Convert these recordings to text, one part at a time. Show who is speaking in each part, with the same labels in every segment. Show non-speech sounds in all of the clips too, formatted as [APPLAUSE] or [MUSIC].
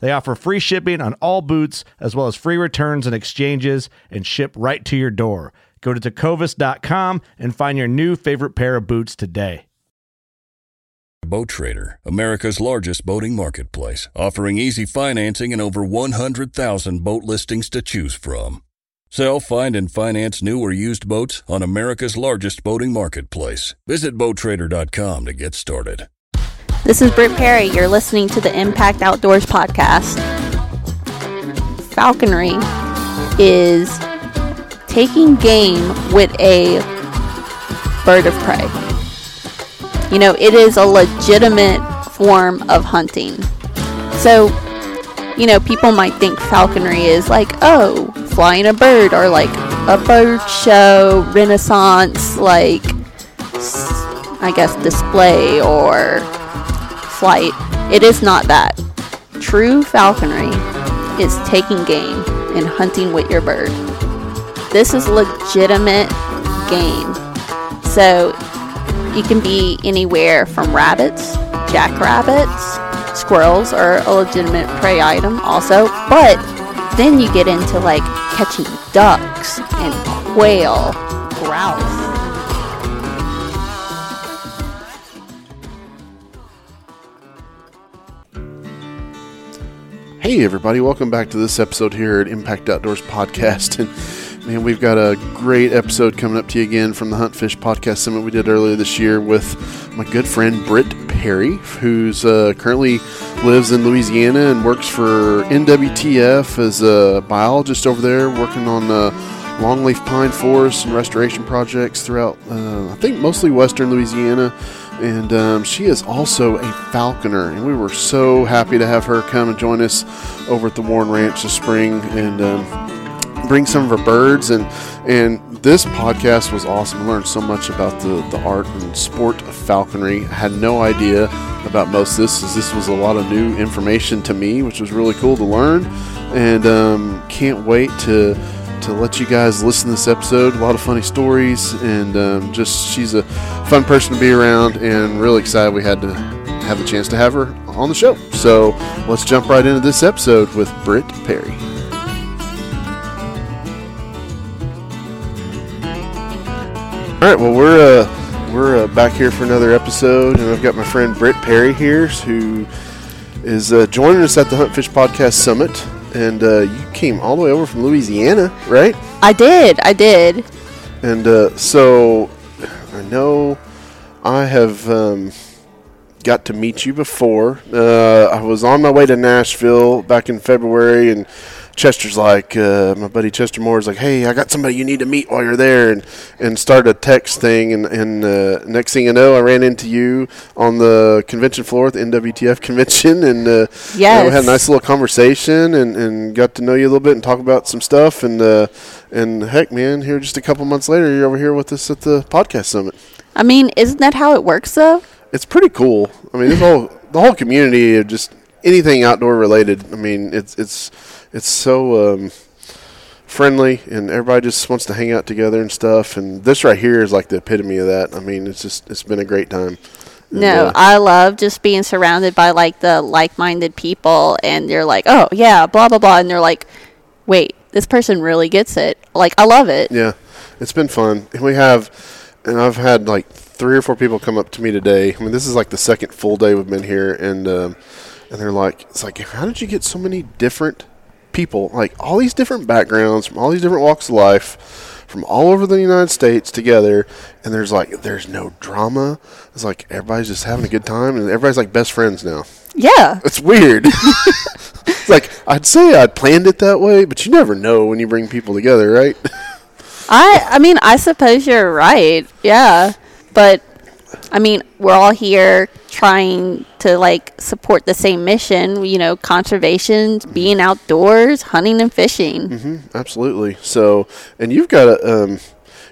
Speaker 1: They offer free shipping on all boots, as well as free returns and exchanges, and ship right to your door. Go to tecovas.com and find your new favorite pair of boots today.
Speaker 2: Boat Trader, America's largest boating marketplace, offering easy financing and over 100,000 boat listings to choose from. Sell, find, and finance new or used boats on America's largest boating marketplace. Visit BoatTrader.com to get started.
Speaker 3: This is Britt Perry. You're listening to the Impact Outdoors podcast. Falconry is taking game with a bird of prey. You know, it is a legitimate form of hunting. So, you know, people might think falconry is like, oh, flying a bird or like a bird show, renaissance, like, I guess, display or flight. It is not that. True falconry is taking game and hunting with your bird. This is legitimate game. So you can be anywhere from rabbits, jackrabbits, squirrels are a legitimate prey item also, but then you get into like catching ducks and quail, grouse.
Speaker 4: Hey, everybody, welcome back to this episode here at Impact Outdoors Podcast. [LAUGHS] And man, we've got a great episode coming up to you again from the Hunt Fish Podcast Summit we did earlier this year with my good friend Britt Perry, who's uh, currently lives in Louisiana and works for NWTF as a biologist over there, working on uh, longleaf pine forests and restoration projects throughout, uh, I think, mostly western Louisiana and um, she is also a falconer. And we were so happy to have her come and join us over at the Warren Ranch this spring and um, bring some of her birds. And and this podcast was awesome. I learned so much about the, the art and sport of falconry. I had no idea about most of this. This was a lot of new information to me, which was really cool to learn. And um, can't wait to to let you guys listen to this episode. A lot of funny stories, and um, just she's a fun person to be around, and really excited we had to have the chance to have her on the show. So let's jump right into this episode with Britt Perry. All right, well we're uh, we're uh, back here for another episode, and I've got my friend Britt Perry here, who is uh, joining us at the Hunt Fish Podcast Summit and uh, you came all the way over from Louisiana, right?
Speaker 3: I did, I did.
Speaker 4: And uh, so I know I have um, got to meet you before. Uh, I was on my way to Nashville back in February, and Chester's like, uh, my buddy Chester Moore's like, hey, I got somebody you need to meet while you're there, and and start a text thing, and and uh, next thing you know, I ran into you on the convention floor at the NWTF convention, [LAUGHS] and uh,
Speaker 3: Yes.
Speaker 4: you know, we had a nice little conversation, and, and got to know you a little bit, and talk about some stuff, and uh, and heck, man, here just a couple months later, you're over here with us at the podcast summit.
Speaker 3: I mean, isn't that how it works though?
Speaker 4: It's pretty cool. I mean, this whole the whole community of just anything outdoor related. I mean, it's it's it's so um, friendly, and everybody just wants to hang out together and stuff. And this right here is like the epitome of that. I mean, it's just it's been a great time. And,
Speaker 3: No,
Speaker 4: uh,
Speaker 3: I love just being surrounded by like the like-minded people, and they're like, "Oh yeah, blah blah blah," and they're like, "Wait, this person really gets it." Like, I love it.
Speaker 4: Yeah, it's been fun. And we have, and I've had like three or four people come up to me today. I mean, this is like the second full day we've been here, and um, and they're like, it's like, how did you get so many different people, like all these different backgrounds from all these different walks of life, from all over the United States together, and there's like there's no drama. It's like everybody's just having a good time, and everybody's like best friends now.
Speaker 3: Yeah.
Speaker 4: It's weird. it's [LAUGHS] like I'd say I planned it that way, but you never know when you bring people together, right? [LAUGHS]
Speaker 3: I I mean, I suppose you're right. Yeah. But I mean, we're all here trying to like support the same mission, you know, conservation, being outdoors, hunting and fishing.
Speaker 4: Absolutely. So, and you've got a, um,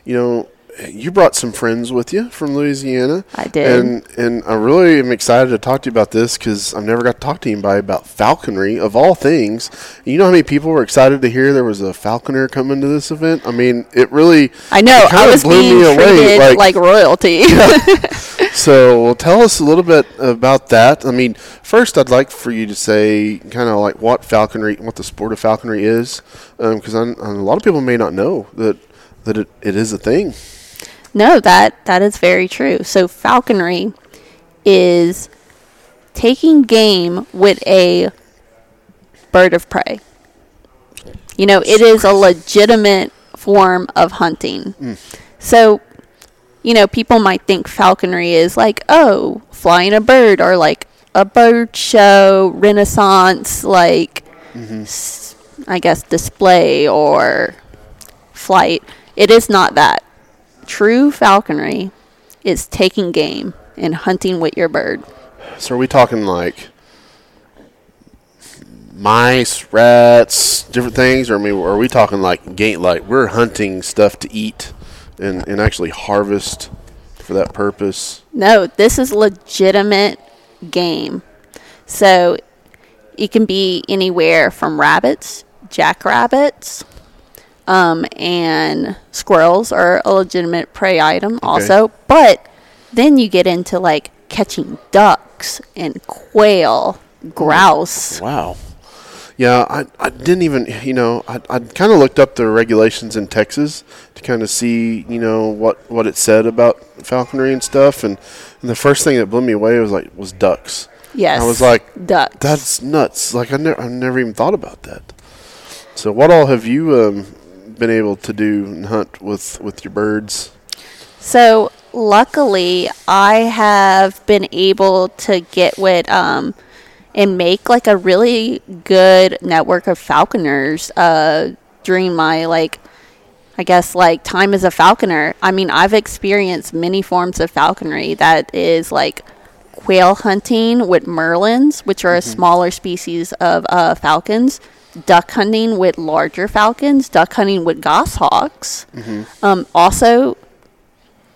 Speaker 4: you know, you brought some friends with you from Louisiana.
Speaker 3: I did.
Speaker 4: And and I really am excited to talk to you about this because I've never got to talk to anybody about falconry of all things. You know how many people were excited to hear there was a falconer coming to this event? I mean, it really.
Speaker 3: I know.
Speaker 4: it
Speaker 3: I
Speaker 4: kinda
Speaker 3: was
Speaker 4: blew
Speaker 3: being
Speaker 4: me away,
Speaker 3: treated
Speaker 4: like-
Speaker 3: like, royalty. [LAUGHS] [LAUGHS]
Speaker 4: So, well, tell us a little bit about that. I mean, first, I'd like for you to say kind of like what falconry, what the sport of falconry is, um, because a lot of people may not know that that it, it is a thing.
Speaker 3: No, that that is very true. So falconry is taking game with a bird of prey. You know, it is a legitimate form of hunting. Mm. So, you know, people might think falconry is like, oh, flying a bird or like a bird show, renaissance, like mm-hmm. s- I guess display or flight. It is not that. True falconry is taking game and hunting with your bird.
Speaker 4: So, are we talking like mice, rats, different things, or I mean, are we talking like game? Like we're hunting stuff to eat and and actually harvest for that purpose?
Speaker 3: No, this is legitimate game. So it can be anywhere from rabbits, jackrabbits, um, and squirrels are a legitimate prey item also. But then you get into like catching ducks and quail, grouse.
Speaker 4: Wow. Yeah, I, I didn't even, you know, I, I kind of looked up the regulations in Texas to kind of see, you know, what, what it said about falconry and stuff. And, and the first thing that blew me away was like, was ducks.
Speaker 3: Yes.
Speaker 4: I was like,
Speaker 3: ducks.
Speaker 4: That's nuts. Like, I, never I never even thought about that. So, what all have you um, been able to do and hunt with, with your birds?
Speaker 3: So luckily, I have been able to get with um, and make like a really good network of falconers uh, during my like, I guess like time as a falconer. I mean, I've experienced many forms of falconry that is like quail hunting with merlins, which are a smaller species of uh, falcons. Duck hunting with larger falcons, duck hunting with goshawks. Um, also,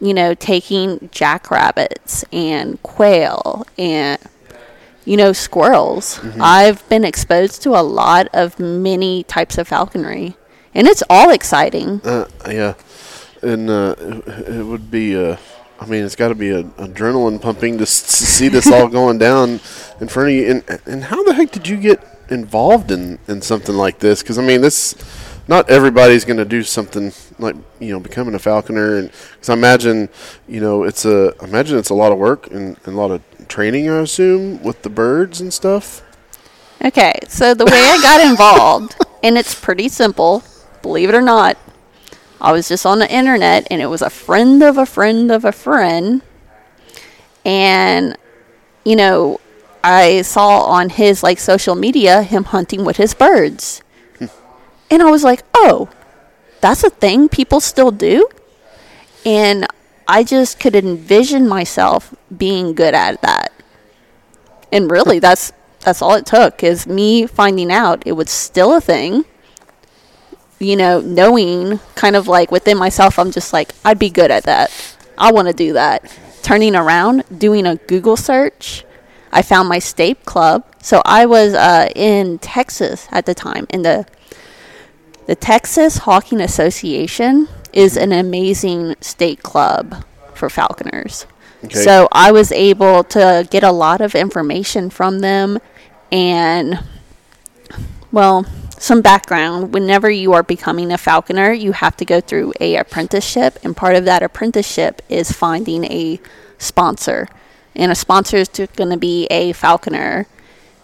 Speaker 3: you know, taking jackrabbits and quail and, you know, squirrels. I've been exposed to a lot of many types of falconry, and it's all exciting.
Speaker 4: Uh, yeah, and uh, it it would be. Uh, I mean, it's got to be a, adrenaline pumping to, s- to see this all [LAUGHS] going down in front of you. And and how the heck did you get involved in, in something like this? Because I mean, this not everybody's going to do something like you know becoming a falconer. And because I imagine you know it's a I imagine it's a lot of work and, and a lot of training. I assume with the birds and stuff.
Speaker 3: Okay, so the way I got involved, [LAUGHS] and it's pretty simple, believe it or not. I was just on the internet, and it was a friend of a friend of a friend. And, you know, I saw on his like social media him hunting with his birds. and I was like, oh, that's a thing people still do? And I just could envision myself being good at that. And really that's that's all it took is me finding out it was still a thing. You know knowing kind of like within myself i'm just like i'd be good at that. I want to do that. Turning around doing a google search i found my state club so i was uh, in texas at the time in the the texas hawking association is an amazing state club for falconers
Speaker 4: Okay.
Speaker 3: so I was able to get a lot of information from them and well, some background. Whenever you are becoming a falconer, you have to go through a apprenticeship and part of that apprenticeship is finding a sponsor. And a sponsor is going to be a falconer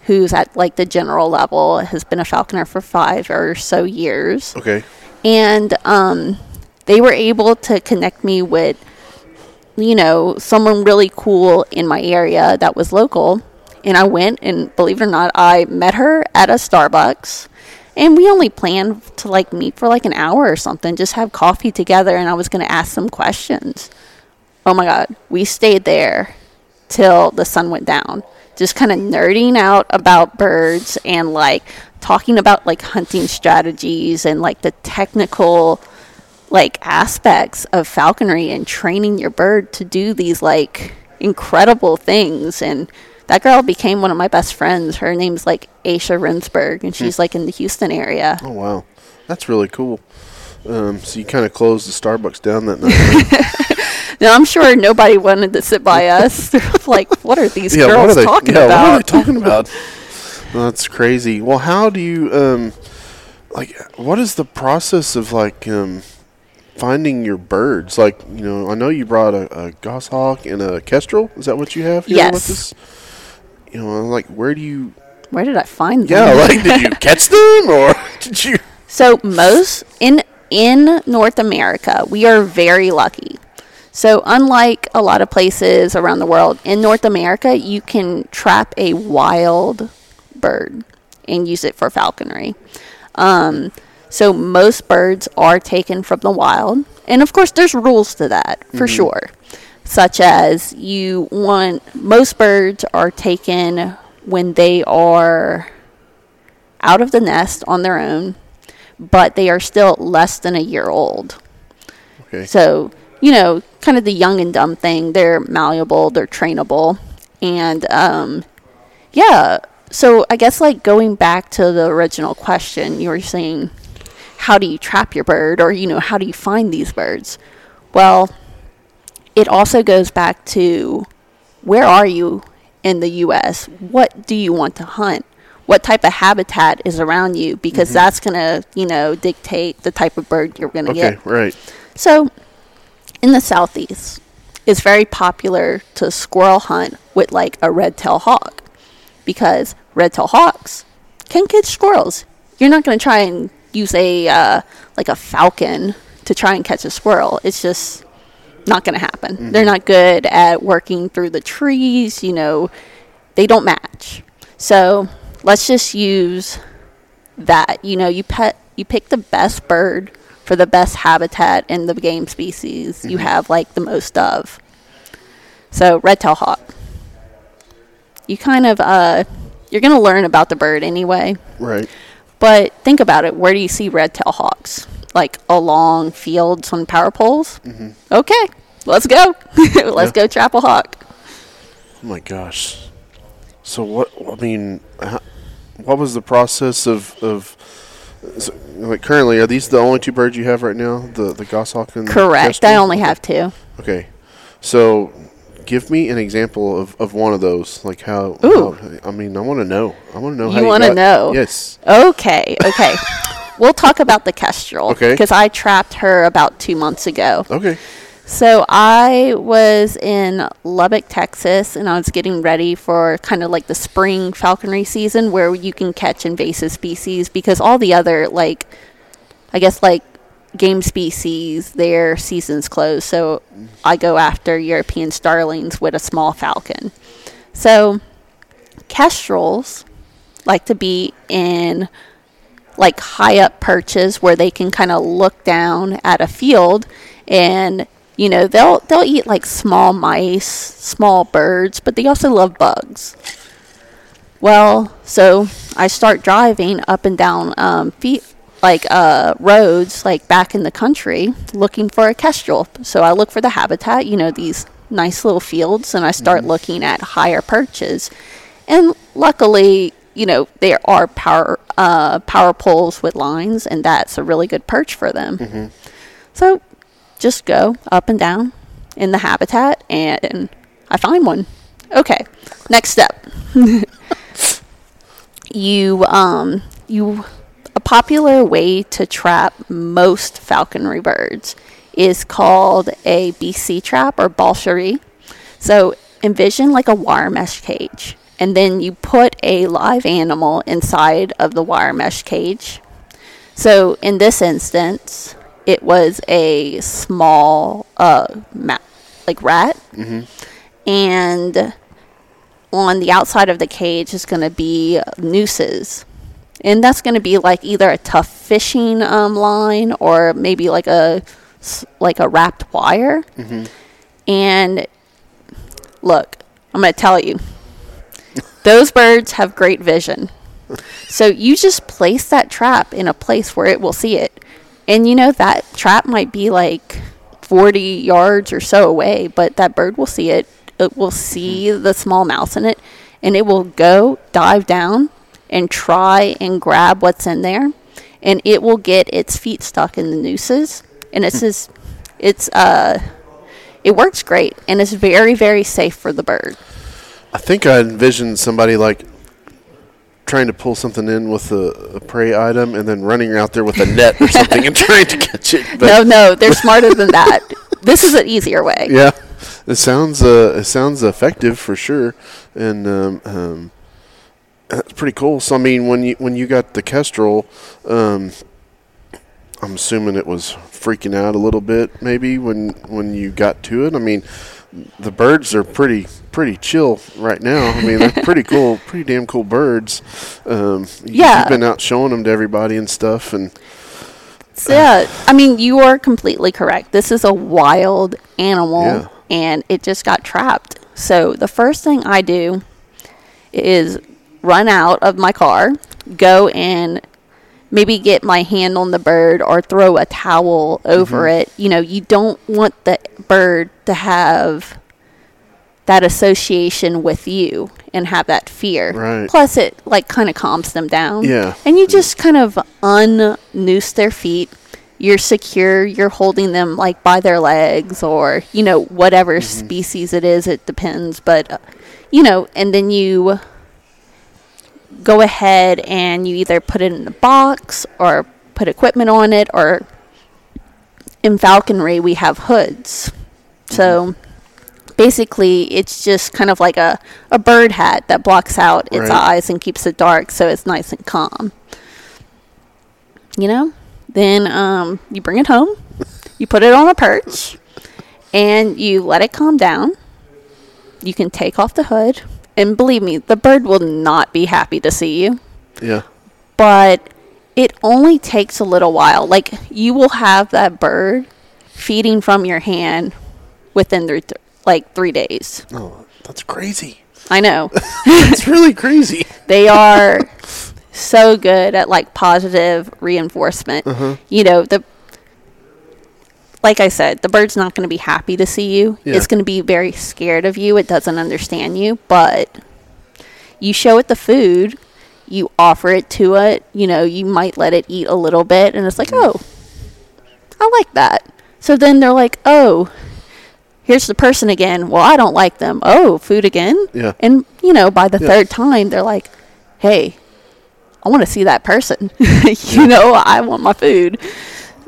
Speaker 3: who's at like the general level, has been a falconer for five or so years.
Speaker 4: Okay.
Speaker 3: and um, they were able to connect me with you know someone really cool in my area that was local. And i went and believe it or not i met her at a starbucks. And we only planned to like meet for like an hour or something just have coffee together and i was going to ask some questions. Oh my god we stayed there till the sun went down. Just kind of nerding out about birds and like talking about like hunting strategies and like the technical like aspects of falconry and training your bird to do these like incredible things. And that girl became one of my best friends. Her name's like aisha rinsberg and hmm. she's like in the houston area.
Speaker 4: Oh wow, that's really cool. Um, so you kind of closed the Starbucks down that night. [LAUGHS]
Speaker 3: now i'm sure nobody wanted to sit by us [LAUGHS] like what are these
Speaker 4: yeah,
Speaker 3: girls
Speaker 4: are they?
Speaker 3: talking
Speaker 4: yeah,
Speaker 3: about
Speaker 4: what are they talking about? that's crazy. Well, how do you um, like? What is the process of like um, finding your birds? Like, you know, I know you brought a, a goshawk and a kestrel. Is that what you have here
Speaker 3: Yes.
Speaker 4: with us? You know, like, where do you?
Speaker 3: where did i find them
Speaker 4: Yeah, like, did you [LAUGHS] catch them or did you?
Speaker 3: So most in in North America, we are very lucky. So unlike a lot of places around the world, in North America, you can trap a wild bird and use it for falconry. Um, so most birds are taken from the wild, and of course, there's rules to that for sure. Such as you want most birds are taken when they are out of the nest on their own, but they are still less than a year old.
Speaker 4: Okay.
Speaker 3: So, you know, kind of the young and dumb thing. They're malleable, they're trainable. And um, yeah, so I guess like going back to the original question, you were saying, how do you trap your bird or, you know, how do you find these birds? Well, it also goes back to where are you in the U.S.? What do you want to hunt? What type of habitat is around you? Because that's going to, you know, dictate the type of bird you're going to
Speaker 4: Okay,
Speaker 3: get.
Speaker 4: right.
Speaker 3: So, in the southeast, it's very popular to squirrel hunt with like a red-tailed hawk because red-tailed hawks can catch squirrels. You're not going to try and use a uh, like a falcon to try and catch a squirrel. It's just not going to happen. They're not good at working through the trees. You know, they don't match. So let's just use that. You know, you pet you pick the best bird for the best habitat in the game species you have like the most of. So red tail hawk. You kind of uh you're gonna learn about the bird anyway.
Speaker 4: Right.
Speaker 3: But think about it, where do you see red tail hawks? Like along fields on power poles? Okay, let's go. [LAUGHS] let's go trap a hawk.
Speaker 4: Oh my gosh. So what? I mean, how, what was the process of of so, like currently? Are these the only two birds you have right now? The the goshawk and
Speaker 3: Correct.
Speaker 4: kestrel?
Speaker 3: I only have two.
Speaker 4: Okay, so give me an example of, of one of those. Like how?
Speaker 3: Ooh.
Speaker 4: how- I mean, I want to know. I want to know.
Speaker 3: You
Speaker 4: how you
Speaker 3: wanna know?
Speaker 4: Yes.
Speaker 3: Okay, okay. [LAUGHS] we'll talk about the kestrel.
Speaker 4: Okay.
Speaker 3: Because I trapped her about two months ago.
Speaker 4: Okay.
Speaker 3: So I was in Lubbock, Texas, and I was getting ready for kind of like the spring falconry season where you can catch invasive species because all the other like I guess like game species their season's closed. So I go after European starlings with a small falcon. So kestrels like to be in like high up perches where they can kind of look down at a field and you know they'll they'll eat like small mice small birds but they also love bugs. Well so i start driving up and down um, feet like uh, roads like back in the country looking for a kestrel. So i look for the habitat you know these nice little fields and i start looking at higher perches. And luckily you know there are power uh, power poles with lines and that's a really good perch for them. So just go up and down in the habitat and i find one okay next step [LAUGHS] you um you a popular way to trap most falconry birds is called a BC trap or bal-chatri. So envision like a wire mesh cage. and then you put a live animal inside of the wire mesh cage. So in this instance, it was a small uh, ma- like rat, and on the outside of the cage is going to be nooses. And that's going to be like either a tough fishing um, line or maybe like a like a wrapped wire. And look, I'm going to tell you, those birds have great vision. So you just place that trap in a place where it will see it. And you know, that trap might be like 40 yards or so away, but that bird will see it. It will see the small mouse in it, and it will go dive down and try and grab what's in there. And it will get its feet stuck in the nooses. And it's just, it's, uh, it works great and it's very, very safe for the bird.
Speaker 4: I think I envisioned somebody like trying to pull something in with a, a prey item and then running out there with a net or something and trying to catch it.
Speaker 3: No, no, they're [LAUGHS] smarter than that. This is an easier way.
Speaker 4: yeah, it sounds uh, it sounds effective for sure, and um, um, that's pretty cool. So I mean, when you when you got the kestrel, um, I'm assuming it was freaking out a little bit, maybe when when you got to it. I mean, the birds are pretty pretty chill right now. I mean, they're pretty [LAUGHS] cool, pretty damn cool birds. Um,
Speaker 3: Yeah.
Speaker 4: you've been out showing them to everybody and stuff, and
Speaker 3: So, yeah, I mean, you are completely correct. This is a wild animal,
Speaker 4: Yeah.
Speaker 3: and it just got trapped. So the first thing I do is run out of my car, go and maybe get my hand on the bird or throw a towel over
Speaker 4: Mm-hmm.
Speaker 3: it. You know, you don't want the bird to have that association with you and have that fear.
Speaker 4: Right.
Speaker 3: Plus, it like kind of calms them down.
Speaker 4: Yeah.
Speaker 3: And you just kind of unnoose their feet. You're secure. You're holding them like by their legs or, you know, whatever species it is. It depends. But, uh, you know, and then you go ahead and you either put it in a box or put equipment on it or in falconry we have hoods. So basically it's just kind of like a, a bird hat that blocks out its
Speaker 4: Right.
Speaker 3: eyes and keeps it dark so it's nice and calm. You know? Then um, you bring it home, you put it on a perch, and you let it calm down. You can take off the hood, and believe me, the bird will not be happy to see you
Speaker 4: yeah,
Speaker 3: but it only takes a little while. Like you will have that bird feeding from your hand within th- like three days.
Speaker 4: oh, that's crazy.
Speaker 3: I know [LAUGHS]
Speaker 4: It's really crazy.
Speaker 3: they are so good at like positive reinforcement. Uh-huh. You know the. Like I said, the bird's not going to be happy to see you.
Speaker 4: Yeah.
Speaker 3: It's going to be very scared of you. It doesn't understand you, but you show it the food, you offer it to it, you know, you might let it eat a little bit, and it's like, mm. oh, I like that. So then they're like, oh, here's the person again. Well, I don't like them. Oh, food again?
Speaker 4: Yeah.
Speaker 3: And, you know, by the
Speaker 4: Yeah.
Speaker 3: third time, they're like, hey, I want to see that person. [LAUGHS] you know, I want my food.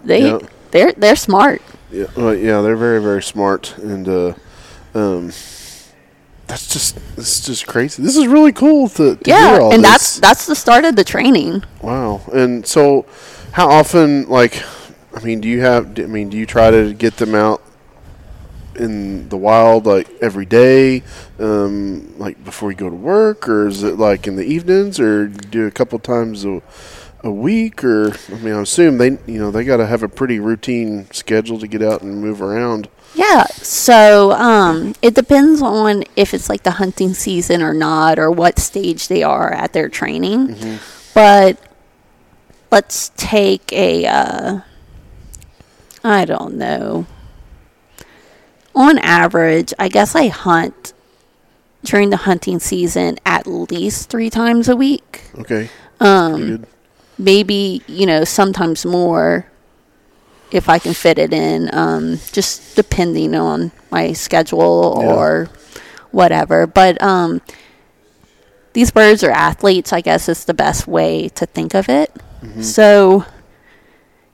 Speaker 3: They,
Speaker 4: Yeah.
Speaker 3: They're, they're smart.
Speaker 4: Yeah, well, yeah, they're very, very smart, and uh, um, that's just this just crazy. This is really cool to, to
Speaker 3: Yeah.
Speaker 4: hear all
Speaker 3: And
Speaker 4: this.
Speaker 3: that's, that's the start of the training.
Speaker 4: wow. And so, how often, like, I mean, do you have? I mean, do you try to get them out in the wild like every day, um, like before you go to work, or is it like in the evenings, or do a couple times a a week, or I mean, I assume they, you know, they got to have a pretty routine schedule to get out and move around.
Speaker 3: Yeah, so um, it depends on if it's like the hunting season or not, or what stage they are at their training. But let's take a, uh, I don't know. On average, I guess I hunt during the hunting season at least three times a week.
Speaker 4: Okay.
Speaker 3: Um,
Speaker 4: Good.
Speaker 3: Maybe you know sometimes more if I can fit it in, um, just depending on my schedule
Speaker 4: Yeah.
Speaker 3: or whatever. But um, these birds are athletes, I guess is the best way to think of it. So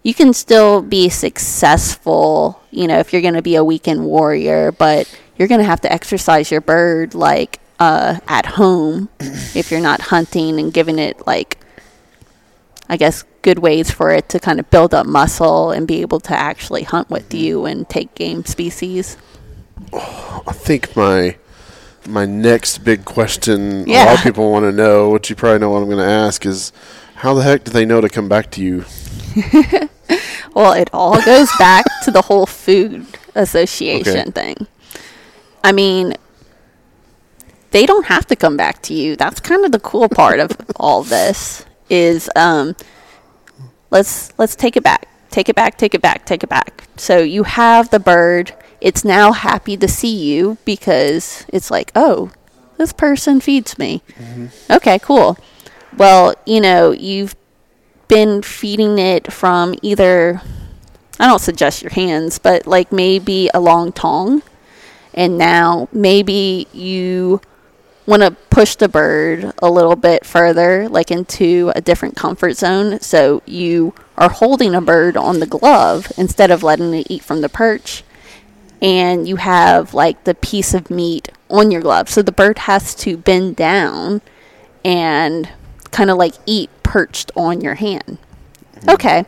Speaker 3: you can still be successful, you know, if you're going to be a weekend warrior, but you're going to have to exercise your bird like uh, at home if you're not hunting and giving it like I guess good ways for it to kind of build up muscle and be able to actually hunt with mm-hmm. you and take game species.
Speaker 4: I think my my next big question a lot of people want to know, which you probably know what I'm going to ask, is how the heck do they know to come back to you? [LAUGHS]
Speaker 3: Well, it all goes back to the whole food association thing. I mean, they don't have to come back to you. That's kind of the cool part of all this is um let's let's take it back. Take it back, take it back, take it back. So you have the bird. It's now happy to see you because it's like, "Oh, this person feeds me." Okay, cool. Well, you know, you've been feeding it from either I don't suggest your hands, but like maybe a long tongue. And now maybe you want to push the bird a little bit further, like into a different comfort zone. So you are holding a bird on the glove instead of letting it eat from the perch. And you have like the piece of meat on your glove. So the bird has to bend down and kind of like eat perched on your hand. Mm-hmm. Okay.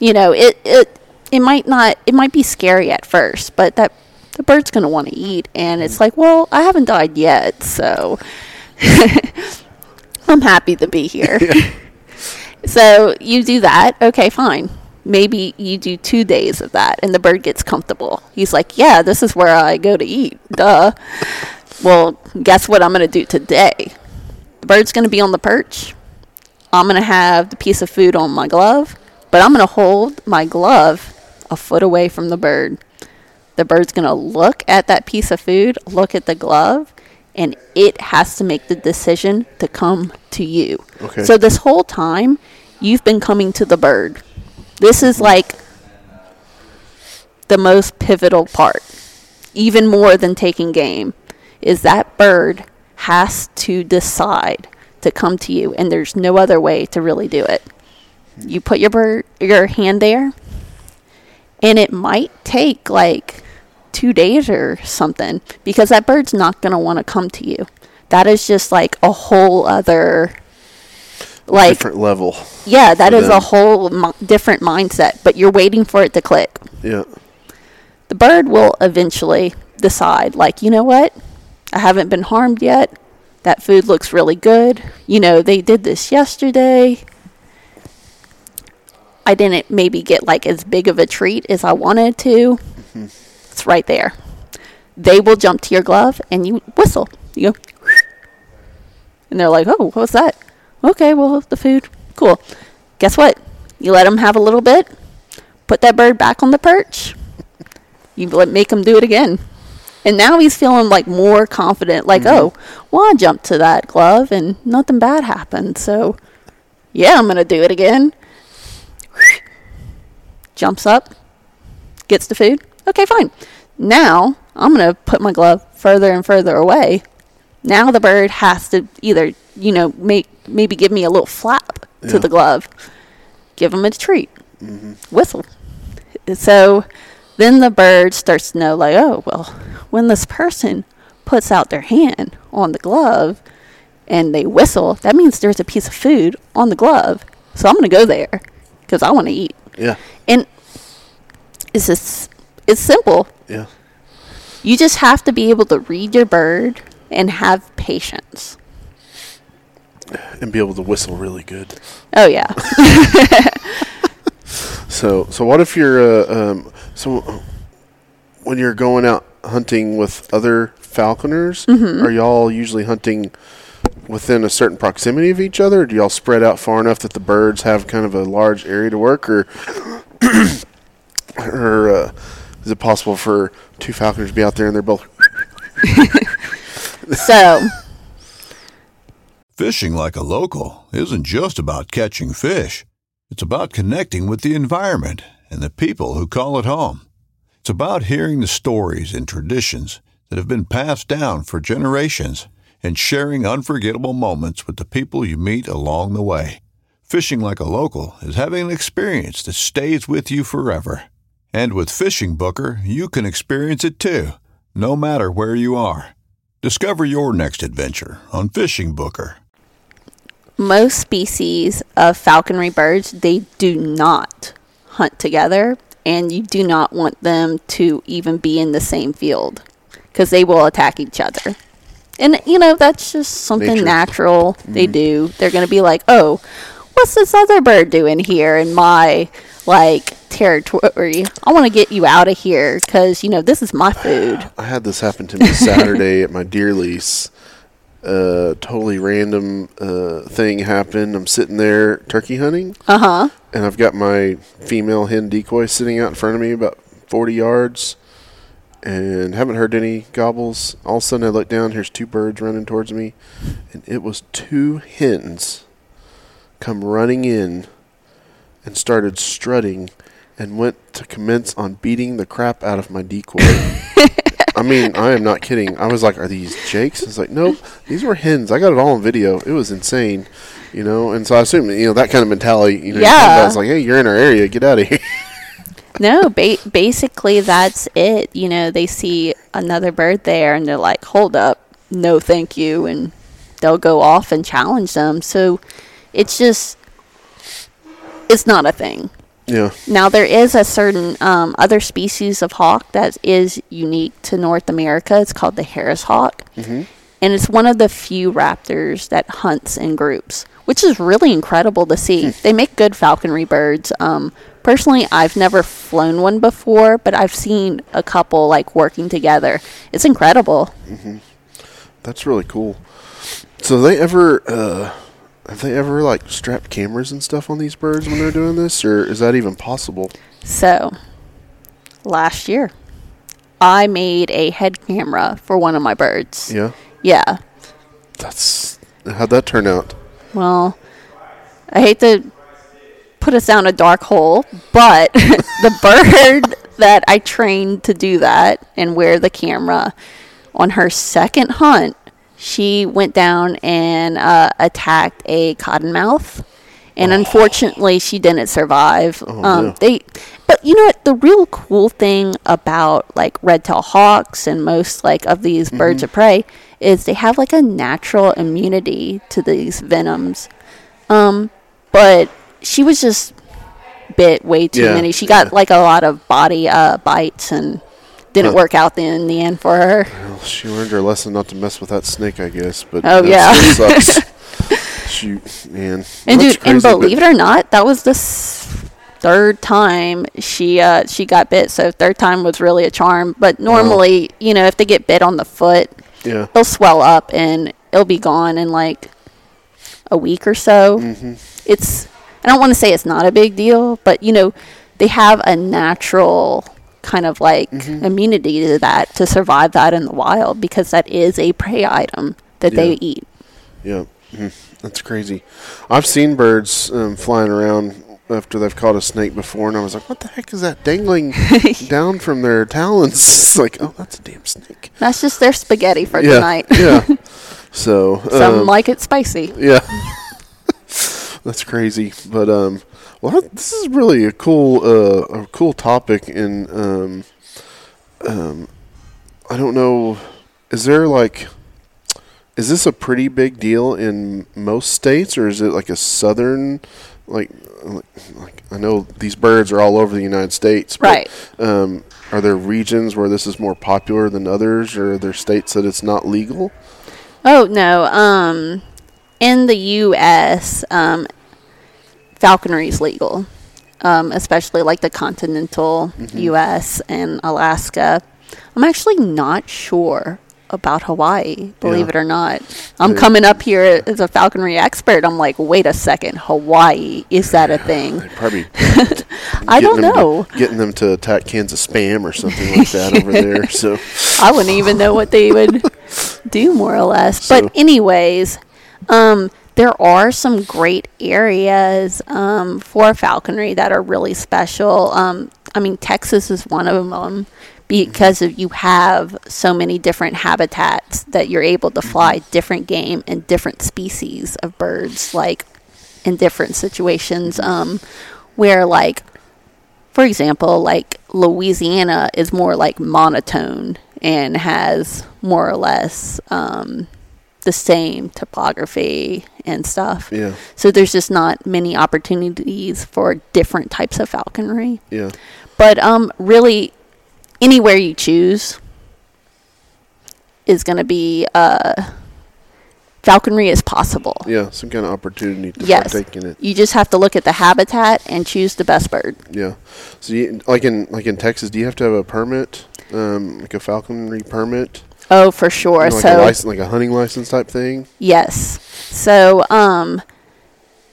Speaker 3: You know, it it it might not it might be scary at first, but that the bird's going to want to eat and it's mm. like, "Well, I haven't died yet, so [LAUGHS] I'm happy to be here." [LAUGHS] so, you do that. Okay, fine. Maybe you do 2 days of that and the bird gets comfortable. He's like, "Yeah, this is where I go to eat." Duh. Well, guess what I'm going to do today? The bird's going to be on the perch. I'm going to have the piece of food on my glove, but I'm going to hold my glove a foot away from the bird. The bird's going to look at that piece of food, look at the glove, and it has to make the decision to come to you.
Speaker 4: Okay.
Speaker 3: So this whole time, you've been coming to the bird. This is like the most pivotal part, even more than taking game, is that bird has to decide to come to you, and there's no other way to really do it. You put your bird, your hand there, and it might take like two days or something because that bird's not going to want to come to you. That is just like a whole other, like
Speaker 4: Different level.
Speaker 3: yeah, that
Speaker 4: is
Speaker 3: is a whole different mindset. But you're waiting for it to click
Speaker 4: Yeah.
Speaker 3: the bird will eventually decide, like, you know what? I haven't been harmed yet. That food looks really good. You know, they did this yesterday. I didn't maybe get like as big of a treat as I wanted to. Mm-hmm. Right there. They will jump to your glove and you whistle. You go, [LAUGHS] and they're like, oh, what's that? Okay, well, the food. Cool. Guess what? You let them have a little bit, put that bird back on the perch, you let make him do it again. And now he's feeling like more confident, like, mm-hmm. oh, well, I jumped to that glove and nothing bad happened. So, yeah, I'm going to do it again. [LAUGHS] Jumps up, gets the food. Okay, fine. Now I'm going to put my glove further and further away. Now the bird has to either, you know, make maybe give me a little flap to the glove, give him a treat, mm-hmm. whistle. So then the bird starts to know, like, oh, well, when this person puts out their hand on the glove and they whistle, that means there's a piece of food on the glove. So I'm going to go there because I want to eat.
Speaker 4: Yeah.
Speaker 3: And it's just, it's simple.
Speaker 4: Yeah.
Speaker 3: You just have to be able to read your bird and have patience.
Speaker 4: And be able to whistle really good.
Speaker 3: Oh, yeah. [LAUGHS]
Speaker 4: So, so what if you're uh, um, so when you're going out hunting with other falconers,
Speaker 3: Mm-hmm.
Speaker 4: are y'all usually hunting within a certain proximity of each other? Do y'all spread out far enough that the birds have kind of a large area to work, or [CLEARS THROAT] or uh, is it possible for two falconers to be out there and they're both? [LAUGHS]
Speaker 3: so,
Speaker 5: Fishing like a local isn't just about catching fish. It's about connecting with the environment and the people who call it home. It's about hearing the stories and traditions that have been passed down for generations and sharing unforgettable moments with the people you meet along the way. Fishing like a local is having an experience that stays with you forever. And with Fishing Booker, you can experience it too, no matter where you are. Discover your next adventure on Fishing Booker.
Speaker 3: most species of falconry birds they do not hunt together and you do not want them to even be in the same field because they will attack each other and you know that's just something
Speaker 4: Nature.
Speaker 3: natural they mm-hmm. do they're going to be like oh what's this other bird doing here in my like territory i want to get you out of here because you know this is my food [SIGHS]
Speaker 4: I had this happen to me Saturday at my deer lease. Uh, totally random uh, thing happened. I'm sitting there turkey hunting,
Speaker 3: uh-huh
Speaker 4: and I've got my female hen decoy sitting out in front of me about 40 yards, and haven't heard any gobbles. All of a sudden, I look down. Here's two birds running towards me, and it was two hens come running in and started strutting and went to commence on beating the crap out of my decoy. I mean, I am not kidding. I was like, "Are these jakes?" It's like, "Nope, these were hens." I got it all on video. It was insane, you know. And so I assume, you know, that kind of mentality. You know,
Speaker 3: Yeah.
Speaker 4: I was like, "Hey, you're in our area. Get out of here." [LAUGHS]
Speaker 3: No, ba- basically that's it. You know, they see another bird there and they're like, "Hold up, no, thank you," and they'll go off and challenge them. So it's just, it's not a thing.
Speaker 4: Yeah.
Speaker 3: Now there is a certain um, other species of hawk that is unique to North America. It's called the Harris hawk, and it's one of the few raptors that hunts in groups, which is really incredible to see. they make good falconry birds. Um, personally, I've never flown one before, but I've seen a couple like working together. It's incredible.
Speaker 4: That's really cool. So they ever uh have they ever like strapped cameras and stuff on these birds when they're doing this or is that even possible?
Speaker 3: So, last year, I made a head camera for one of my birds.
Speaker 4: Yeah.
Speaker 3: Yeah.
Speaker 4: That's how'd that turn out?
Speaker 3: Well, I hate to put us down a dark hole, but [LAUGHS] the bird that I trained to do that and wear the camera on her second hunt, she went down and uh, attacked a cottonmouth. And unfortunately, she didn't survive. um,
Speaker 4: no.
Speaker 3: They, but you know what? The real cool thing about like red-tailed hawks and most like of these birds of prey is they have like a natural immunity to these venoms. Um, but she was just bit way too
Speaker 4: Yeah,
Speaker 3: many. She got
Speaker 4: yeah.
Speaker 3: like a lot of body uh, bites and didn't
Speaker 4: Huh.
Speaker 3: work out in the end for her.
Speaker 4: Well, she learned her lesson not to mess with that snake, I guess. But
Speaker 3: Oh, yeah.
Speaker 4: sucks. [LAUGHS] Shoot, man.
Speaker 3: And dude, and believe it or not, that was the s- third time she uh, she got bit. So third time was really a charm. But normally, you know, if they get bit on the foot,
Speaker 4: yeah,
Speaker 3: it'll swell up and it'll be gone in like a week or so.
Speaker 4: Mm-hmm.
Speaker 3: It's I don't want to say it's not a big deal, but you know, they have a natural kind of like
Speaker 4: Mm-hmm.
Speaker 3: immunity to that to survive that in the wild because that is a prey item that they eat.
Speaker 4: yeah. Mhm. That's crazy. I've seen birds um, flying around after they've caught a snake before, and I was like, "What the heck is that dangling [LAUGHS] down from their talons?" [LAUGHS] It's like, "Oh, that's a damn snake."
Speaker 3: That's just their spaghetti for
Speaker 4: yeah,
Speaker 3: tonight. [LAUGHS]
Speaker 4: yeah. So
Speaker 3: Some
Speaker 4: um,
Speaker 3: like it spicy.
Speaker 4: Yeah. That's crazy. But um well this is really a cool uh a cool topic and um um I don't know is there like is this a pretty big deal in most states or is it like a southern like like, I know these birds are all over the United States but,
Speaker 3: Right.
Speaker 4: um are there regions where this is more popular than others or are there states that it's not legal?
Speaker 3: Oh no. Um, in the U.S., um, falconry is legal, um, especially like the continental U.S. and Alaska. I'm actually not sure about Hawaii. Believe
Speaker 4: Yeah.
Speaker 3: it or not, I'm coming up here as a falconry expert. I'm like, wait a second, Hawaii is that a thing?
Speaker 4: Probably [LAUGHS]
Speaker 3: I don't
Speaker 4: them to-
Speaker 3: know.
Speaker 4: getting them to attack Kansas spam or something like that over [LAUGHS] there. So
Speaker 3: I wouldn't even know what they would [LAUGHS] do more or less.
Speaker 4: So-
Speaker 3: but anyways, um, there are some great areas um, for falconry that are really special. Um, I mean, Texas is one of them because of you have so many different habitats that you're able to fly different game and different species of birds, like in different situations. Um, where like for example, like Louisiana is more like monotone and has more or less um, the same topography and stuff.
Speaker 4: Yeah.
Speaker 3: So there's just not many opportunities for different types of falconry.
Speaker 4: Yeah.
Speaker 3: But um, really, anywhere you choose is going to be uh, falconry is possible.
Speaker 4: Yeah. Some kind of opportunity to
Speaker 3: Yes.
Speaker 4: partake in it.
Speaker 3: You just have to look at the habitat and choose the best bird.
Speaker 4: Yeah. So, you, like in like in Texas, do you have to have a permit, um, like a falconry permit,
Speaker 3: Oh, for sure.
Speaker 4: You know, like
Speaker 3: so
Speaker 4: a license, like a hunting license type thing?
Speaker 3: Yes. So, um,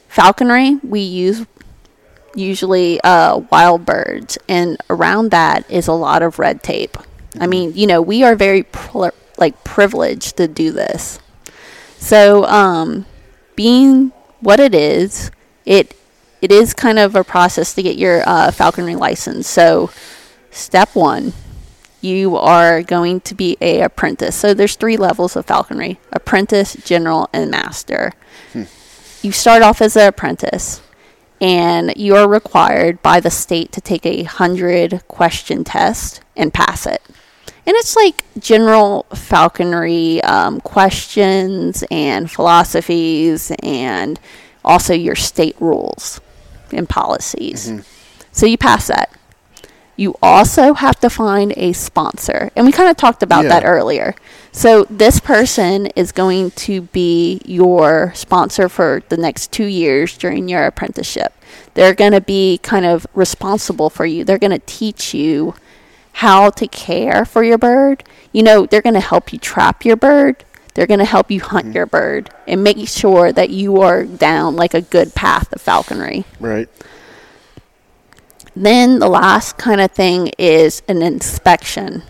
Speaker 3: falconry, we use usually uh, wild birds, and around that is a lot of red tape. I mean, you know, we are very like privileged to do this. So, um, being what it is, it it is kind of a process to get your uh, falconry license. So, step one, you are going to be a apprentice. So there's three levels of falconry: apprentice, general, and master. You start off as an apprentice, and you are required by the state to take a hundred question test and pass it. And it's like general falconry um, questions and philosophies, and also your state rules and policies. So you pass that. You also have to find a sponsor. And we kind of talked about
Speaker 4: Yeah.
Speaker 3: that earlier. So this person is going to be your sponsor for the next two years during your apprenticeship. They're going to be kind of responsible for you. They're going to teach you how to care for your bird. You know, they're going to help you trap your bird. They're going to help you hunt mm-hmm. your bird and make sure that you are down like a good path of falconry.
Speaker 4: Right.
Speaker 3: Then the last kind of thing is an inspection.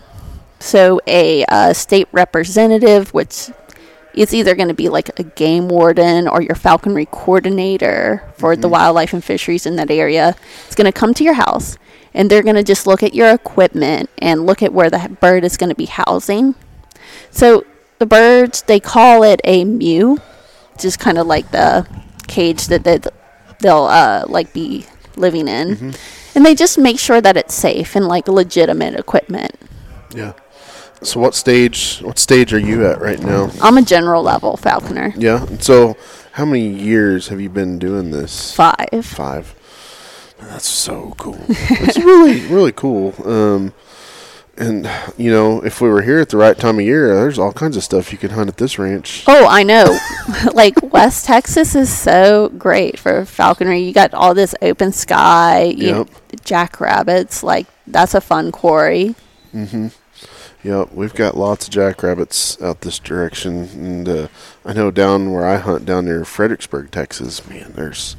Speaker 3: So a uh, state representative, which is either going to be like a game warden or your falconry coordinator for the wildlife and fisheries in that area, is going to come to your house and they're going to just look at your equipment and look at where the bird is going to be housing. So the birds, they call it a mew, just kind of like the cage that they, they'll uh, like be living in. And they just make sure that it's safe and like legitimate equipment.
Speaker 4: Yeah. So what stage? What stage are you at right now?
Speaker 3: I'm a general level falconer.
Speaker 4: Yeah. And so, how many years have you been doing this?
Speaker 3: Five.
Speaker 4: Five. That's so cool. It's [LAUGHS] really, really cool. Um, and you know, if we were here at the right time of year, there's all kinds of stuff you could hunt at this ranch.
Speaker 3: Oh, I know. [LAUGHS] like West Texas is so great for falconry. You got all this open sky, you
Speaker 4: Yep.
Speaker 3: jackrabbits. Like that's a fun quarry.
Speaker 4: Mm hmm. Yep, we've got lots of jackrabbits out this direction, and uh, I know down where I hunt down near Fredericksburg, Texas. Man, there's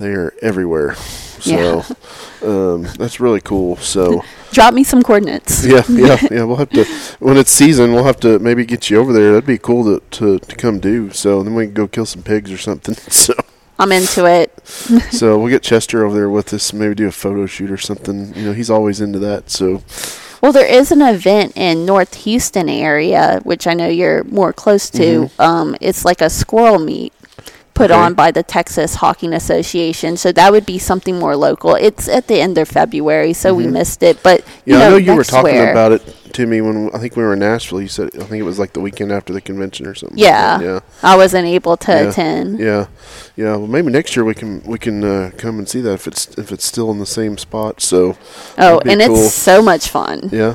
Speaker 4: they are everywhere. So um, that's really cool. So [LAUGHS]
Speaker 3: Drop me some coordinates.
Speaker 4: yeah, yeah, yeah. [LAUGHS] We'll have to when it's season. We'll have to maybe get you over there. That'd be cool to to, to come do. So then we can go kill some pigs or something. [LAUGHS] So
Speaker 3: I'm into it.
Speaker 4: so we'll get Chester over there with us. Maybe do a photo shoot or something. You know, he's always into that. So
Speaker 3: Well, there is an event in North Houston area, which I know you're more close to. Um, it's like a squirrel meet put
Speaker 4: Mm-hmm. Okay.
Speaker 3: on by the Texas Hawking Association. So that would be something more local. It's at the end of February, so we missed it. But
Speaker 4: Mm-hmm.
Speaker 3: you
Speaker 4: yeah,
Speaker 3: know,
Speaker 4: I know you were talking
Speaker 3: where-
Speaker 4: about it to me when I think we were in Nashville. You said I think it was like the weekend after the convention or something.
Speaker 3: Yeah,
Speaker 4: yeah.
Speaker 3: I wasn't able to
Speaker 4: Yeah.
Speaker 3: attend.
Speaker 4: Yeah, yeah. Well, maybe next year we can we can uh, come and see that if it's if it's still in the same spot. So
Speaker 3: Oh, and
Speaker 4: cool.
Speaker 3: it's so much fun.
Speaker 4: yeah,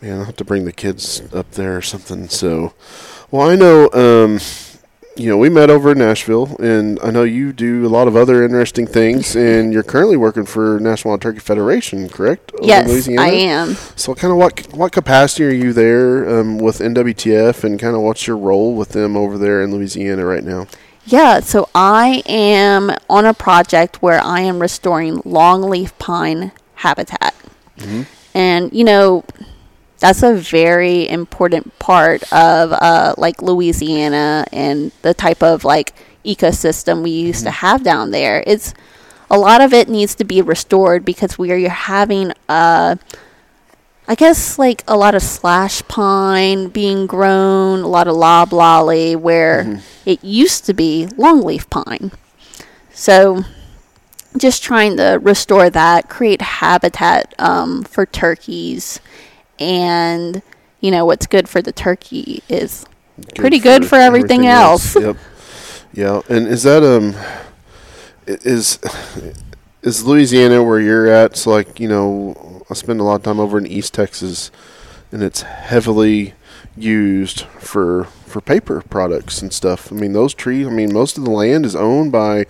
Speaker 4: man. I'll have to bring the kids up there or something. So, well, I know. Um, you know, we met over in Nashville, and I know you do a lot of other interesting things, and you're currently working for National Wild Turkey Federation, correct?
Speaker 3: Yes,
Speaker 4: Louisiana?
Speaker 3: I am.
Speaker 4: So, kind of what what capacity are you there um, with NWTF, and kind of what's your role with them over there in Louisiana right now?
Speaker 3: Yeah, so I am on a project where I am restoring longleaf pine habitat. And, you know, that's a very important part of uh, like Louisiana and the type of like ecosystem we used to have down there. It's a lot of it needs to be restored because we are having uh, I guess like a lot of slash pine being grown, a lot of loblolly, where it used to be longleaf pine. So, just trying to restore that, create habitat um, for turkeys, and you know, what's good for the turkey is pretty good for everything else.
Speaker 4: Yep. Yeah, and is that um is is Louisiana where you're at? It's like you know I spend a lot of time over in East Texas, and it's heavily used for for paper products and stuff. I mean those trees. I mean most of the land is owned by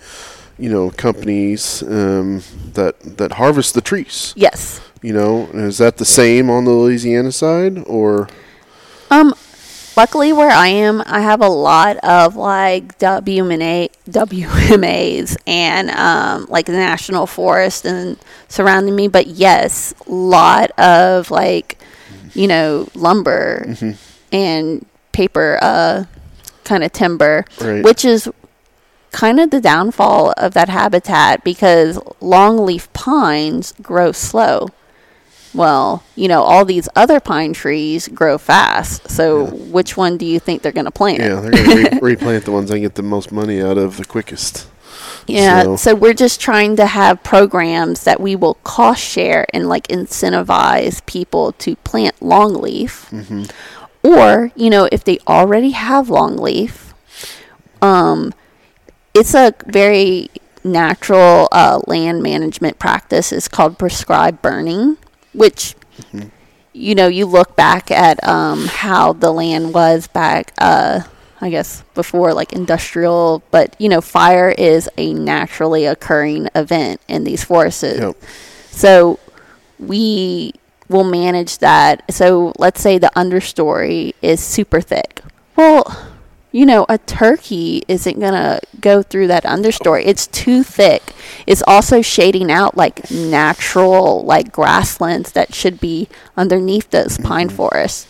Speaker 4: you know companies um, that that harvest the trees.
Speaker 3: Yes.
Speaker 4: You know, is that the same on the Louisiana side or?
Speaker 3: Um, luckily where I am, I have a lot of like WMA, WMAs and um, like the national forest and surrounding me. But yes, lot of like, you know, lumber
Speaker 4: Mm-hmm.
Speaker 3: and paper, uh, kind of timber,
Speaker 4: Right.
Speaker 3: which is kind of the downfall of that habitat because longleaf pines grow slow. Well, you know, all these other pine trees grow fast. So, which one do you think they're going to plant?
Speaker 4: Yeah, they're going to re- [LAUGHS] replant the ones they get the most money out of the quickest.
Speaker 3: Yeah,
Speaker 4: So-
Speaker 3: so. we're just trying to have programs that we will cost share and like incentivize people to plant longleaf.
Speaker 4: Mm-hmm.
Speaker 3: Or, you know, if they already have longleaf, um, it's a very natural uh, land management practice. It's called prescribed burning, which
Speaker 4: Mm-hmm.
Speaker 3: you know, you look back at um, how the land was back, uh, I guess, before like industrial, but you know, fire is a naturally occurring event in these forests.
Speaker 4: Yep.
Speaker 3: So we will manage that. So let's say the understory is super thick. Well, you know, a turkey isn't going to go through that understory. It's too thick. It's also shading out like natural like grasslands that should be underneath those mm-hmm. pine forests.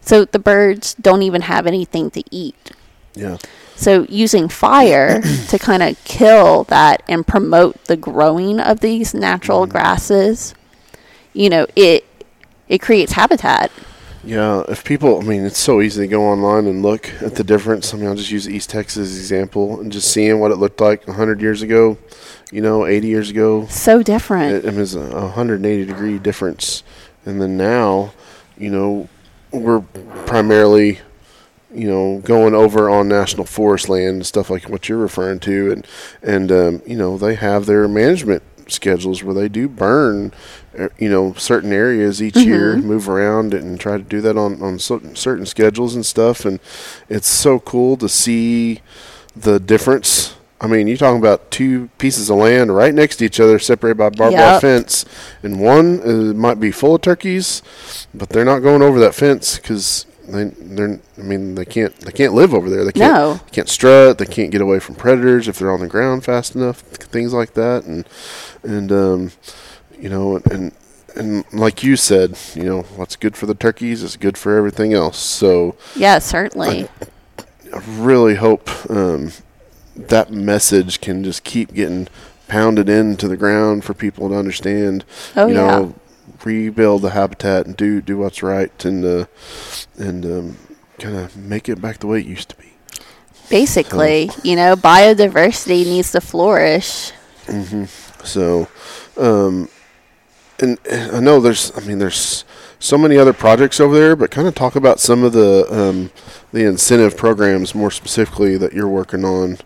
Speaker 3: So the birds don't even have anything to eat.
Speaker 4: Yeah.
Speaker 3: So using fire [CLEARS THROAT] to kind of kill that and promote the growing of these natural mm-hmm. grasses, you know, it it creates habitat.
Speaker 4: Yeah, if people, I mean, it's so easy to go online and look at the difference. I mean, I'll just use East Texas example and just seeing what it looked like 100 years ago, you know, 80 years ago.
Speaker 3: So different.
Speaker 4: It, it was a 180 degree difference. And then now, you know, we're primarily, you know, going over on national forest land and stuff like what you're referring to. And, and um, you know, they have their management schedules where they do burn, you know, certain areas each year, move around and try to do that on, on certain, certain schedules and stuff. And it's so cool to see the difference. I mean, you're talking about two pieces of land right next to each other, separated by barbed wire
Speaker 3: Yep.
Speaker 4: fence, and one uh, might be full of turkeys, but they're not going over that fence because they they're. I mean, they can't they can't live over there. They can't
Speaker 3: No.
Speaker 4: they can't strut. They can't get away from predators if they're on the ground fast enough. Things like that, and and um, you know, and and like you said, you know, what's good for the turkeys is good for everything else. So
Speaker 3: Yeah, certainly.
Speaker 4: I really hope um, that message can just keep getting pounded into the ground for people to understand.
Speaker 3: Oh,
Speaker 4: you
Speaker 3: yeah.
Speaker 4: know, rebuild the habitat and do do what's right and uh, and um, kind of make it back the way it used to be.
Speaker 3: Basically, you know, biodiversity needs to flourish. Mm-hmm.
Speaker 4: So, um, and, and I know there's, I mean, there's so many other projects over there, but kind of talk about some of the um, the incentive programs more specifically that you're working on.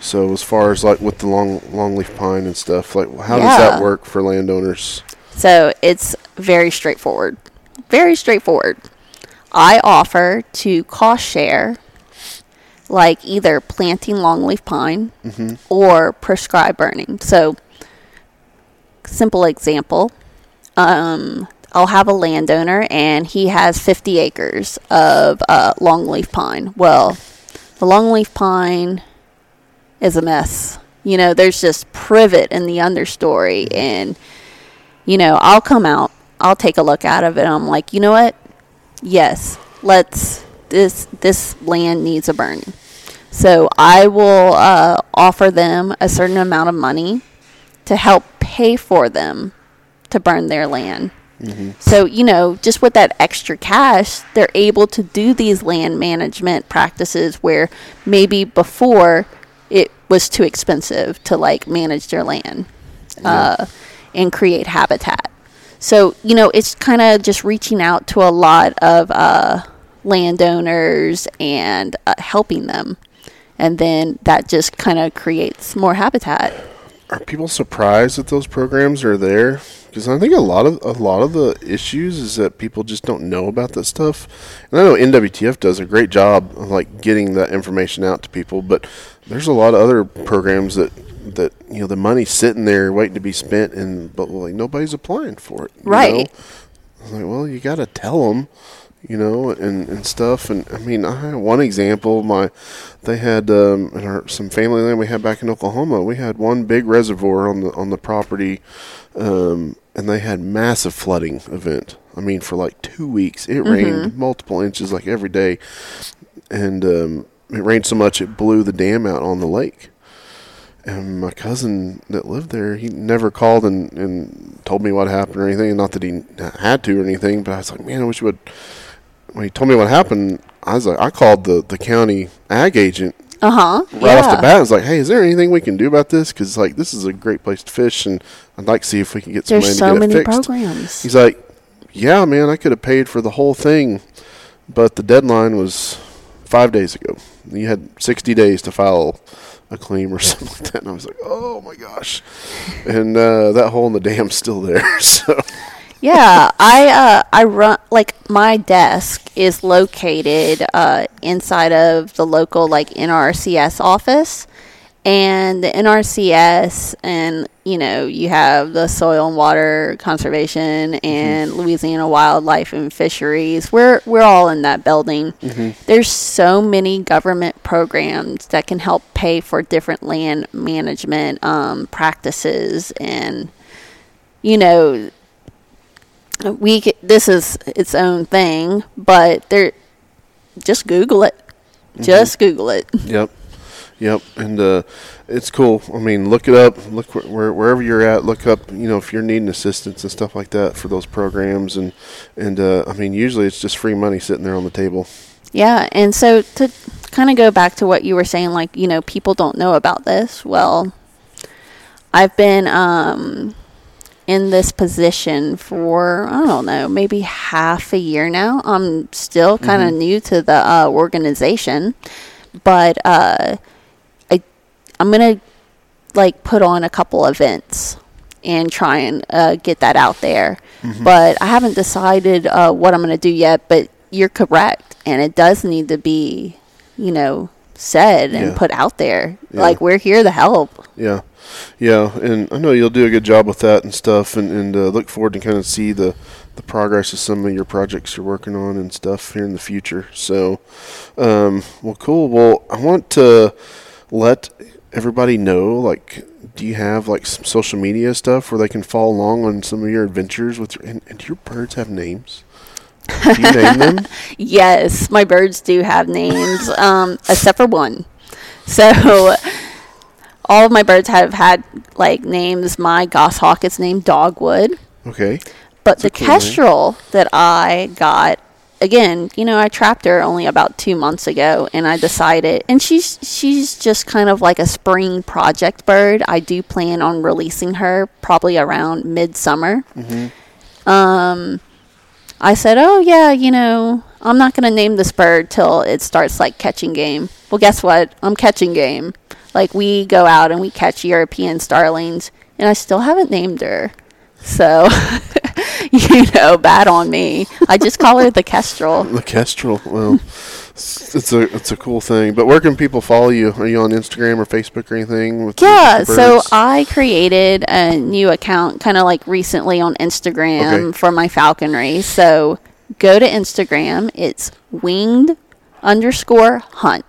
Speaker 4: So, as far as like with the long longleaf pine and stuff, like how does that work for landowners?
Speaker 3: So it's very straightforward. Very straightforward. I offer to cost share, like either planting longleaf pine or prescribed burning. So, simple example um, I'll have a landowner and he has 50 acres of uh, longleaf pine. Well, the longleaf pine is a mess. You know, there's just privet in the understory and you know, I'll come out, I'll take a look out of it. I'm like, you know what? Yes, let's this this land needs a burn. So I will uh, offer them a certain amount of money to help pay for them to burn their land. So, you know, just with that extra cash, they're able to do these land management practices where maybe before it was too expensive to like manage their land uh, and create habitat. So, you know, it's kind of just reaching out to a lot of uh, landowners and uh, helping them. And then that just kind of creates more habitat.
Speaker 4: Are people surprised that those programs are there? Because I think a lot of a lot of the issues is that people just don't know about that stuff. And I know NWTF does a great job of like getting that information out to people, but there's a lot of other programs that that you know the money's sitting there waiting to be spent, and but like nobody's applying for it. you
Speaker 3: Right.
Speaker 4: know? I was like, well, you got to tell them, you know, and, and stuff. And I mean, I one example. My they had um, in our, some family land we had back in Oklahoma. We had one big reservoir on the on the property, um, and they had massive flooding event. I mean, for like two weeks, it rained multiple inches like every day, and um, it rained so much it blew the dam out on the lake. And my cousin that lived there, he never called and, and told me what happened or anything. Not that he had to or anything, but I was like, man, I wish he would. When he told me what happened, I was like, I called the, the county ag agent
Speaker 3: Uh huh.
Speaker 4: right off the bat. I was like, hey, is there anything we can do about this? Because like this is a great place to fish, and I'd like to see if we can get some
Speaker 3: There's
Speaker 4: money
Speaker 3: so
Speaker 4: to get
Speaker 3: many
Speaker 4: it fixed.
Speaker 3: programs.
Speaker 4: He's like, yeah, man, I could have paid for the whole thing, but the deadline was five days ago. You had 60 days to file a claim or [LAUGHS] something like that. And I was like, oh my gosh. And uh, that hole in the dam's still there. [LAUGHS] So,
Speaker 3: yeah, I uh, I run like my desk is located uh, inside of the local like NRCS office, and the NRCS and you know you have the Soil and Water Conservation and Louisiana Wildlife and Fisheries. We're we're all in that building. There's so many government programs that can help pay for different land management um, practices and you know we this is its own thing, but there just Google it. Just Google it. [LAUGHS]
Speaker 4: yep. Yep. And uh, it's cool. I mean, look it up. Look wh- where, wherever you're at. Look up, you know, if you're needing assistance and stuff like that for those programs. And, and uh, I mean, usually it's just free money sitting there on the table.
Speaker 3: Yeah, and so to kind of go back to what you were saying, like you know, people don't know about this. Well, I've been um, in this position for I don't know, maybe half a year now. I'm still kind of new to the uh, organization, but uh, I I'm gonna like put on a couple events and try and uh, get that out there. But I haven't decided uh, what I'm to do yet. But you're correct, and it does need to be, you know, said and
Speaker 4: Yeah.
Speaker 3: put out there.
Speaker 4: Yeah.
Speaker 3: Like we're here to help.
Speaker 4: Yeah, yeah, and I know you'll do a good job with that and stuff, and and uh, look forward to kind of see the the progress of some of your projects you're working on and stuff here in the future. So, um, well, cool. Well, I want to let everybody know, like, do you have like some social media stuff where they can follow along on some of your adventures with your and, and do your birds have names? Do you name them? [LAUGHS]
Speaker 3: Yes, my birds do have names, um, except for one. So all of my birds have had like names. My goshawk is named Dogwood.
Speaker 4: Okay.
Speaker 3: But the
Speaker 4: a cool name.
Speaker 3: kestrel that I got, again, you know, I trapped her only about two months ago, and I decided, and she's she's just kind of like a spring project bird. I do plan on releasing her probably around midsummer. Mhm. Um, I said, oh yeah, you know, I'm not gonna name this bird till it starts like catching game. Well, guess what? I'm catching game. Like we go out and we catch European starlings, and I still haven't named her. So, [LAUGHS] you know, bad on me. I just call her the Kestrel. [LAUGHS]
Speaker 4: The Kestrel. Well, it's a it's a cool thing. But where can people follow you? Are you on Instagram or Facebook or anything?
Speaker 3: Yeah, so? I created a new account kind of like recently on Instagram
Speaker 4: Okay.
Speaker 3: for my falconry. So go to Instagram. It's winged underscore hunt.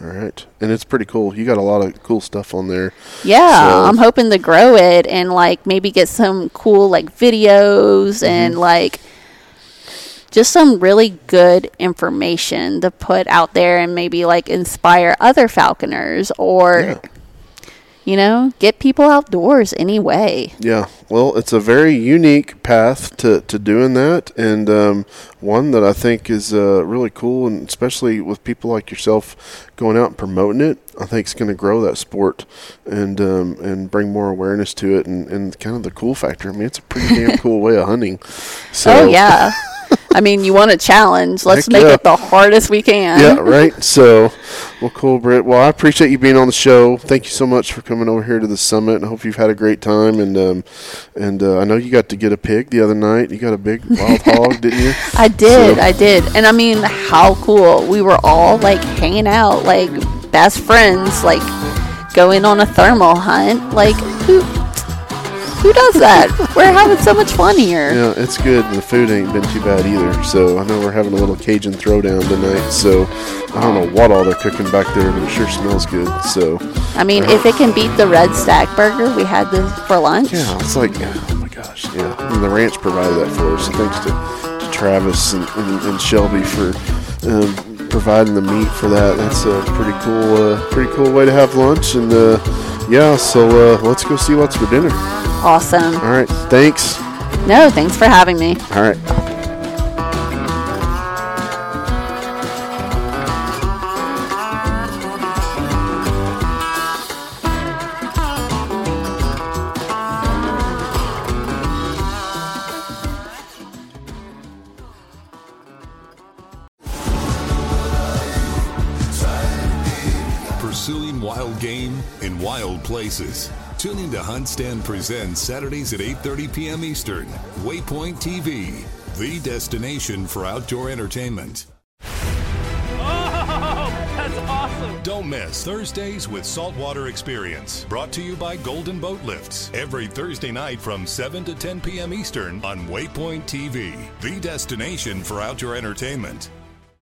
Speaker 4: All right, and it's pretty cool. You got a lot of cool stuff on there.
Speaker 3: Yeah,
Speaker 4: So-
Speaker 3: I'm hoping to grow it and like maybe get some cool like videos and
Speaker 4: Mm-hmm.
Speaker 3: like just some really good information to put out there and maybe like inspire other falconers or
Speaker 4: Yeah.
Speaker 3: You know, get people outdoors anyway.
Speaker 4: Yeah, well, it's a very unique path to, to doing that, and um, one that I think is uh, really cool, and especially with people like yourself going out and promoting it, I think it's going to grow that sport and um, and bring more awareness to it, and, and kind of the cool factor. I mean, it's a pretty damn [LAUGHS] cool way of hunting. So,
Speaker 3: oh yeah. [LAUGHS] I mean, you want a challenge. Let's
Speaker 4: Heck
Speaker 3: make
Speaker 4: yeah.
Speaker 3: it the hardest we can.
Speaker 4: Yeah, right. So, well, cool, Britt. Well, I appreciate you being on the show. Thank you so much for coming over here to the summit. I hope you've had a great time. And um, and uh, I know you got to get a pig the other night. You got a big wild hog, didn't you? [LAUGHS]
Speaker 3: I did,
Speaker 4: So-
Speaker 3: I did. And I mean, how cool. We were all like hanging out, like best friends, like going on a thermal hunt. Like, who who does that? we're having so much fun here.
Speaker 4: Yeah, it's good. The food ain't been too bad either. So I know we're having a little Cajun throwdown tonight. So I don't know what all they're cooking back there, but it sure smells good. So
Speaker 3: I mean, if it can beat the red stack burger we had this for lunch.
Speaker 4: yeah, it's like oh my gosh, yeah. And the ranch provided that for us. So thanks to, to Travis and, and, and Shelby for um, providing the meat for that. That's a pretty cool, uh, pretty cool way to have lunch. And uh, yeah, so uh, let's go see what's for dinner.
Speaker 3: Awesome.
Speaker 4: All right, thanks.
Speaker 3: No, thanks for having me.
Speaker 4: All right.
Speaker 6: Pursuing wild game in wild places. Tune in to Hunt Stand Presents Saturdays at 8:30 p.m. Eastern. Waypoint TV, the destination for outdoor entertainment. Oh, [LAUGHS] that's awesome. Don't miss Thursdays with Saltwater Experience, brought to you by Golden Boat Lifts, every Thursday night from 7 to 10 p.m. Eastern on Waypoint TV, the destination for outdoor entertainment.